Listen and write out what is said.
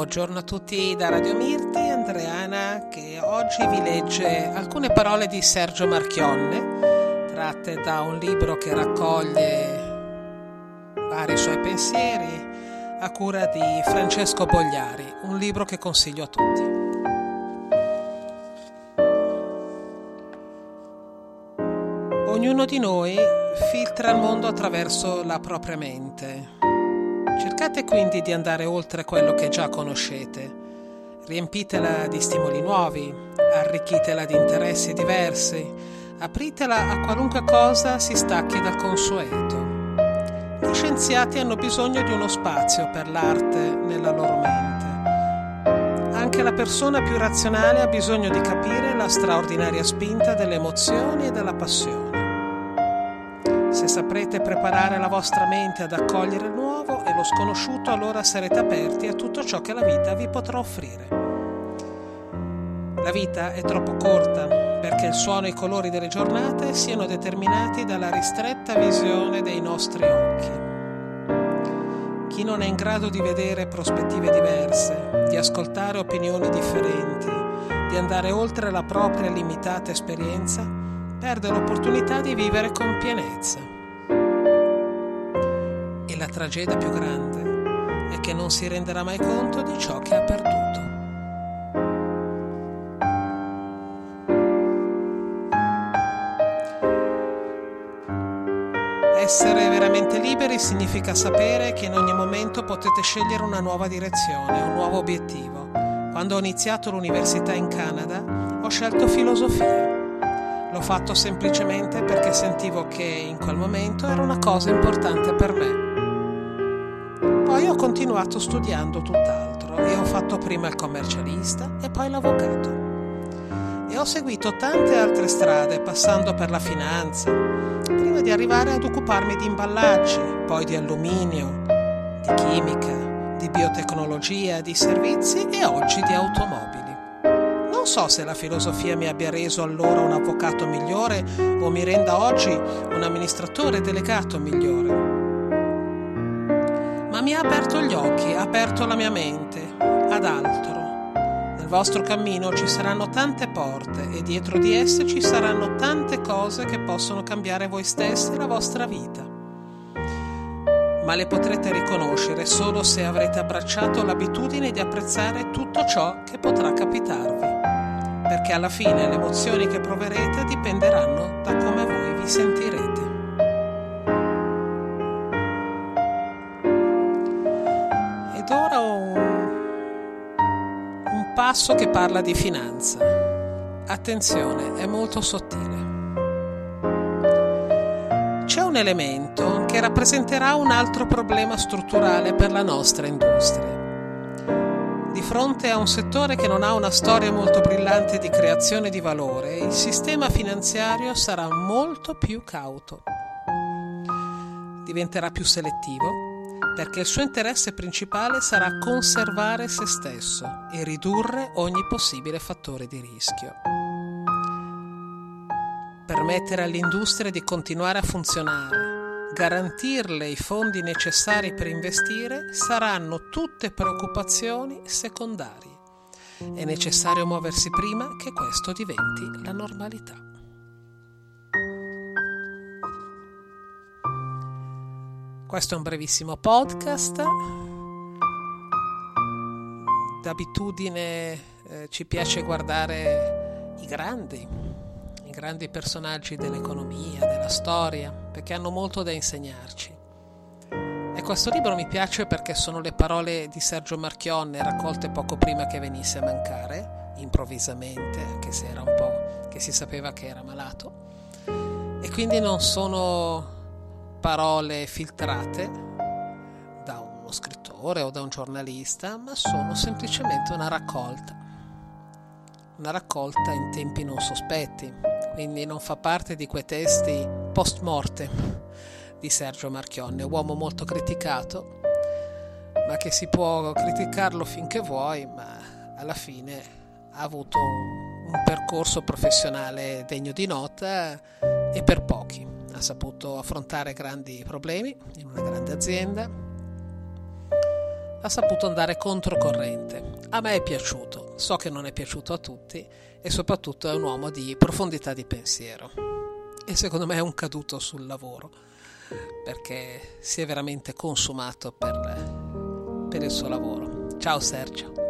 Buongiorno a tutti da Radio Mirti, Andreana che oggi vi legge alcune parole di Sergio Marchionne tratte da un libro che raccoglie vari suoi pensieri a cura di Francesco Bogliari, un libro che consiglio a tutti. Ognuno di noi filtra il mondo attraverso la propria mente Cercate quindi di andare oltre quello che già conoscete. Riempitela di stimoli nuovi, arricchitela di interessi diversi, apritela a qualunque cosa si stacchi dal consueto. Gli scienziati hanno bisogno di uno spazio per l'arte nella loro mente. Anche la persona più razionale ha bisogno di capire la straordinaria spinta delle emozioni e della passione. Se saprete preparare la vostra mente ad accogliere il nuovo e lo sconosciuto, allora sarete aperti a tutto ciò che la vita vi potrà offrire. La vita è troppo corta perché il suono e i colori delle giornate siano determinati dalla ristretta visione dei nostri occhi. Chi non è in grado di vedere prospettive diverse, di ascoltare opinioni differenti, di andare oltre la propria limitata esperienza, perde l'opportunità di vivere con pienezza. E la tragedia più grande è che non si renderà mai conto di ciò che ha perduto. Essere veramente liberi significa sapere che in ogni momento potete scegliere una nuova direzione, un nuovo obiettivo. Quando ho iniziato l'università in Canada ho scelto filosofia L'ho fatto semplicemente perché sentivo che in quel momento era una cosa importante per me. Poi ho continuato studiando tutt'altro e ho fatto prima il commercialista e poi l'avvocato. E ho seguito tante altre strade, passando per la finanza, prima di arrivare ad occuparmi di imballaggi, poi di alluminio, di chimica, di biotecnologia, di servizi e oggi di automobili. Non so se la filosofia mi abbia reso allora un avvocato migliore o mi renda oggi un amministratore delegato migliore. Ma mi ha aperto gli occhi, ha aperto la mia mente ad altro. Nel vostro cammino ci saranno tante porte e dietro di esse ci saranno tante cose che possono cambiare voi stessi e la vostra vita. Ma le potrete riconoscere solo se avrete abbracciato l'abitudine di apprezzare tutto ciò che potrà capitarvi perché alla fine le emozioni che proverete dipenderanno da come voi vi sentirete. Ed ora un, un passo che parla di finanza. Attenzione, è molto sottile. C'è un elemento che rappresenterà un altro problema strutturale per la nostra industria fronte a un settore che non ha una storia molto brillante di creazione di valore, il sistema finanziario sarà molto più cauto. Diventerà più selettivo perché il suo interesse principale sarà conservare se stesso e ridurre ogni possibile fattore di rischio. Permettere all'industria di continuare a funzionare garantirle i fondi necessari per investire saranno tutte preoccupazioni secondarie. È necessario muoversi prima che questo diventi la normalità. Questo è un brevissimo podcast. D'abitudine eh, ci piace guardare i grandi, grandi personaggi dell'economia, della storia, perché hanno molto da insegnarci. E questo libro mi piace perché sono le parole di Sergio Marchionne raccolte poco prima che venisse a mancare, improvvisamente, anche se era un po' che si sapeva che era malato. E quindi non sono parole filtrate da uno scrittore o da un giornalista, ma sono semplicemente una raccolta. Una raccolta in tempi non sospetti, quindi non fa parte di quei testi post mortem di Sergio Marchionne, uomo molto criticato, ma che si può criticarlo finché vuoi, ma alla fine ha avuto un percorso professionale degno di nota e per pochi. Ha saputo affrontare grandi problemi in una grande azienda, ha saputo andare controcorrente. A me è piaciuto, so che non è piaciuto a tutti e soprattutto è un uomo di profondità di pensiero e secondo me è un caduto sul lavoro perché si è veramente consumato per, per il suo lavoro. Ciao Sergio.